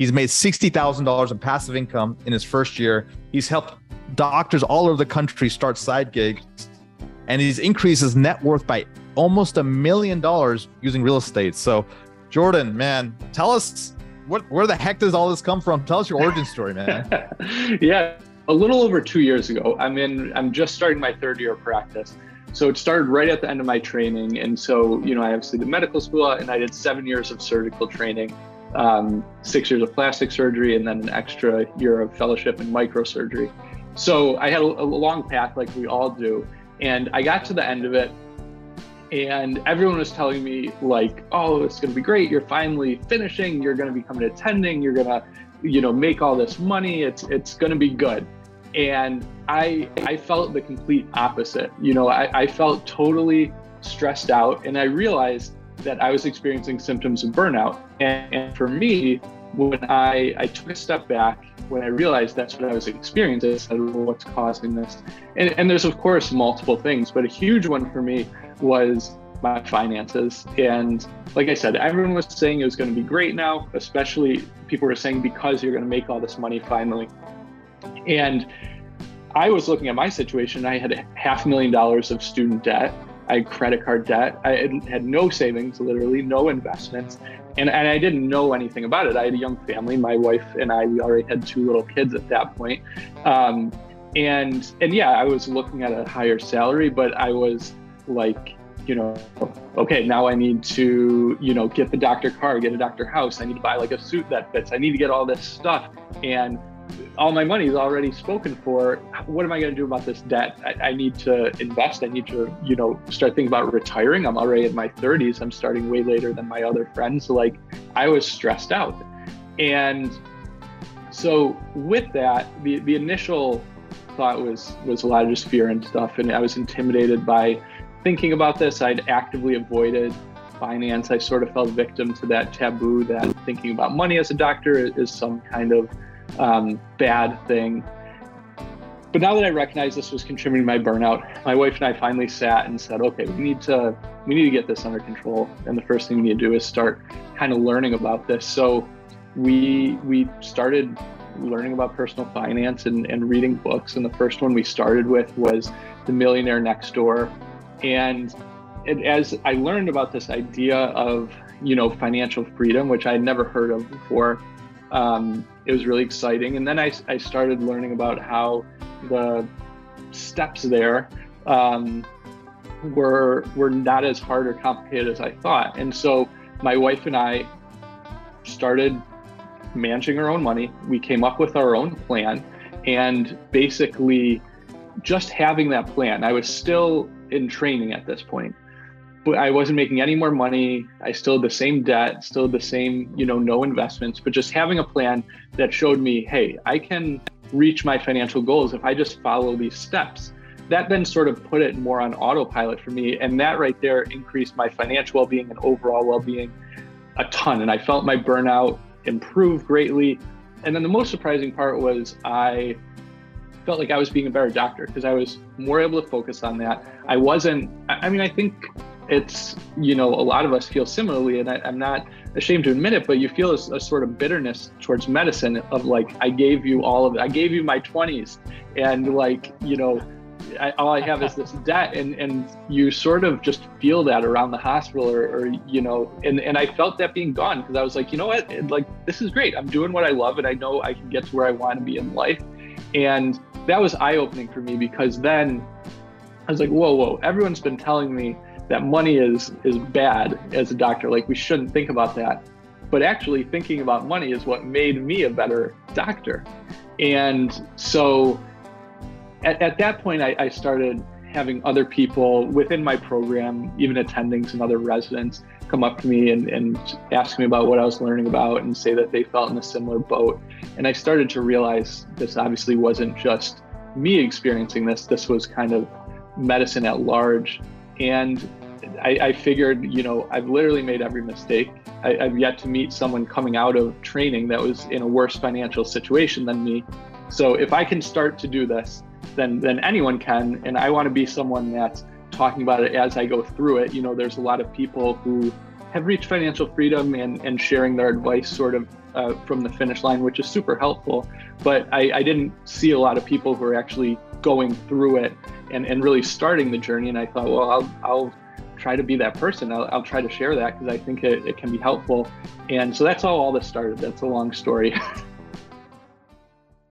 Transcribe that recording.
He's made $60,000 in passive income in his first year. He's helped doctors all over the country start side gigs. And he's increased his net worth by almost a million dollars using real estate. So, Jordan, man, tell us what, where the heck does all this come from? Tell us your origin story, man. yeah, a little over two years ago. I'm in. I'm just starting my third year of practice. So it started right at the end of my training, and so you know I obviously did medical school, and I did seven years of surgical training, um, six years of plastic surgery, and then an extra year of fellowship in microsurgery. So I had a, a long path, like we all do, and I got to the end of it, and everyone was telling me like oh it's going to be great. You're finally finishing. You're going to become an attending. You're going to you know make all this money. It's it's going to be good. And i i felt the complete opposite. You know i, I felt totally stressed out and i realized that i was experiencing symptoms of burnout and, and for me when I, I took a step back, when I realized that's what I was experiencing, I said, well, what's causing this? And, and there's, of course, multiple things, but a huge one for me was my finances. And like I said, everyone was saying it was going to be great now, especially people were saying because you're going to make all this money finally. And I was looking at my situation. I had half a million dollars of student debt. I had credit card debt. I had, no savings, literally no investments. And, and I didn't know anything about it. I had a young family. My wife and I, we already had two little kids at that point. Um, and and yeah, I was looking at a higher salary, but I was like, you know, okay, now I need to, you know, get the doctor car, get a doctor house. I need to buy like a suit that fits. I need to get all this stuff. And all my money is already spoken for. What am I going to do about this debt? I, I, need to invest. I need to, you know, start thinking about retiring. I'm already in my 30s. I'm starting way later than my other friends. So like, I was stressed out. And so with that, the, the initial thought was was a lot of just fear and stuff. And I was intimidated by thinking about this, I'd actively avoided finance. I sort of fell victim to that taboo that thinking about money as a doctor is some kind of um, bad thing. But now that I recognize this was contributing to my burnout, my wife and I finally sat and said, okay, we need to we need to get this under control. And the first thing we need to do is start kind of learning about this. So we we started learning about personal finance and, and reading books. And the first one we started with was The Millionaire Next Door and it, as I learned about this idea of you know financial freedom, which I had never heard of before, um, it was really exciting. And then I, I started learning about how the steps there um, were were not as hard or complicated as I thought. And so my wife and I started managing our own money. We came up with our own plan, and basically just having that plan. I was still in training at this point. But I wasn't making any more money. I still had the same debt, still the same, you know, no investments, but just having a plan that showed me, hey, I can reach my financial goals if I just follow these steps. That then sort of put it more on autopilot for me. And that right there increased my financial well being and overall well being a ton. And I felt my burnout improve greatly. And then the most surprising part was I felt like I was being a better doctor because I was more able to focus on that. I wasn't, I mean, I think it's, you know, a lot of us feel similarly, and I, am not ashamed to admit it, but you feel a, a, sort of bitterness towards medicine of like, I gave you all of it. I gave you my 20s, and like, you know, I, all I have is this debt, and and you sort of just feel that around the hospital, or, or you know, and and I felt that being gone because I was like, you know what, like this is great. I'm doing what I love, and I know I can get to where I want to be in life, and that was eye opening for me because then I was like, whoa, whoa, everyone's been telling me that money is is bad as a doctor. Like we shouldn't think about that. But actually thinking about money is what made me a better doctor. And so at, at that point I, I started having other people within my program, even attendings and other residents, come up to me and, and ask me about what I was learning about and say that they felt in a similar boat. And I started to realize this obviously wasn't just me experiencing this, this was kind of medicine at large. And I, I figured, you know, I've literally made every mistake. I, I've yet to meet someone coming out of training that was in a worse financial situation than me. So if I can start to do this, then then anyone can. And I want to be someone that's talking about it as I go through it. You know, there's a lot of people who have reached financial freedom and, and sharing their advice sort of uh, from the finish line, which is super helpful. But I, I didn't see a lot of people who are actually going through it and, and really starting the journey. And I thought, well, I'll, I'll try to be that person. I'll, I'll try to share that because I think it, it can be helpful. And so that's how all this started. That's a long story.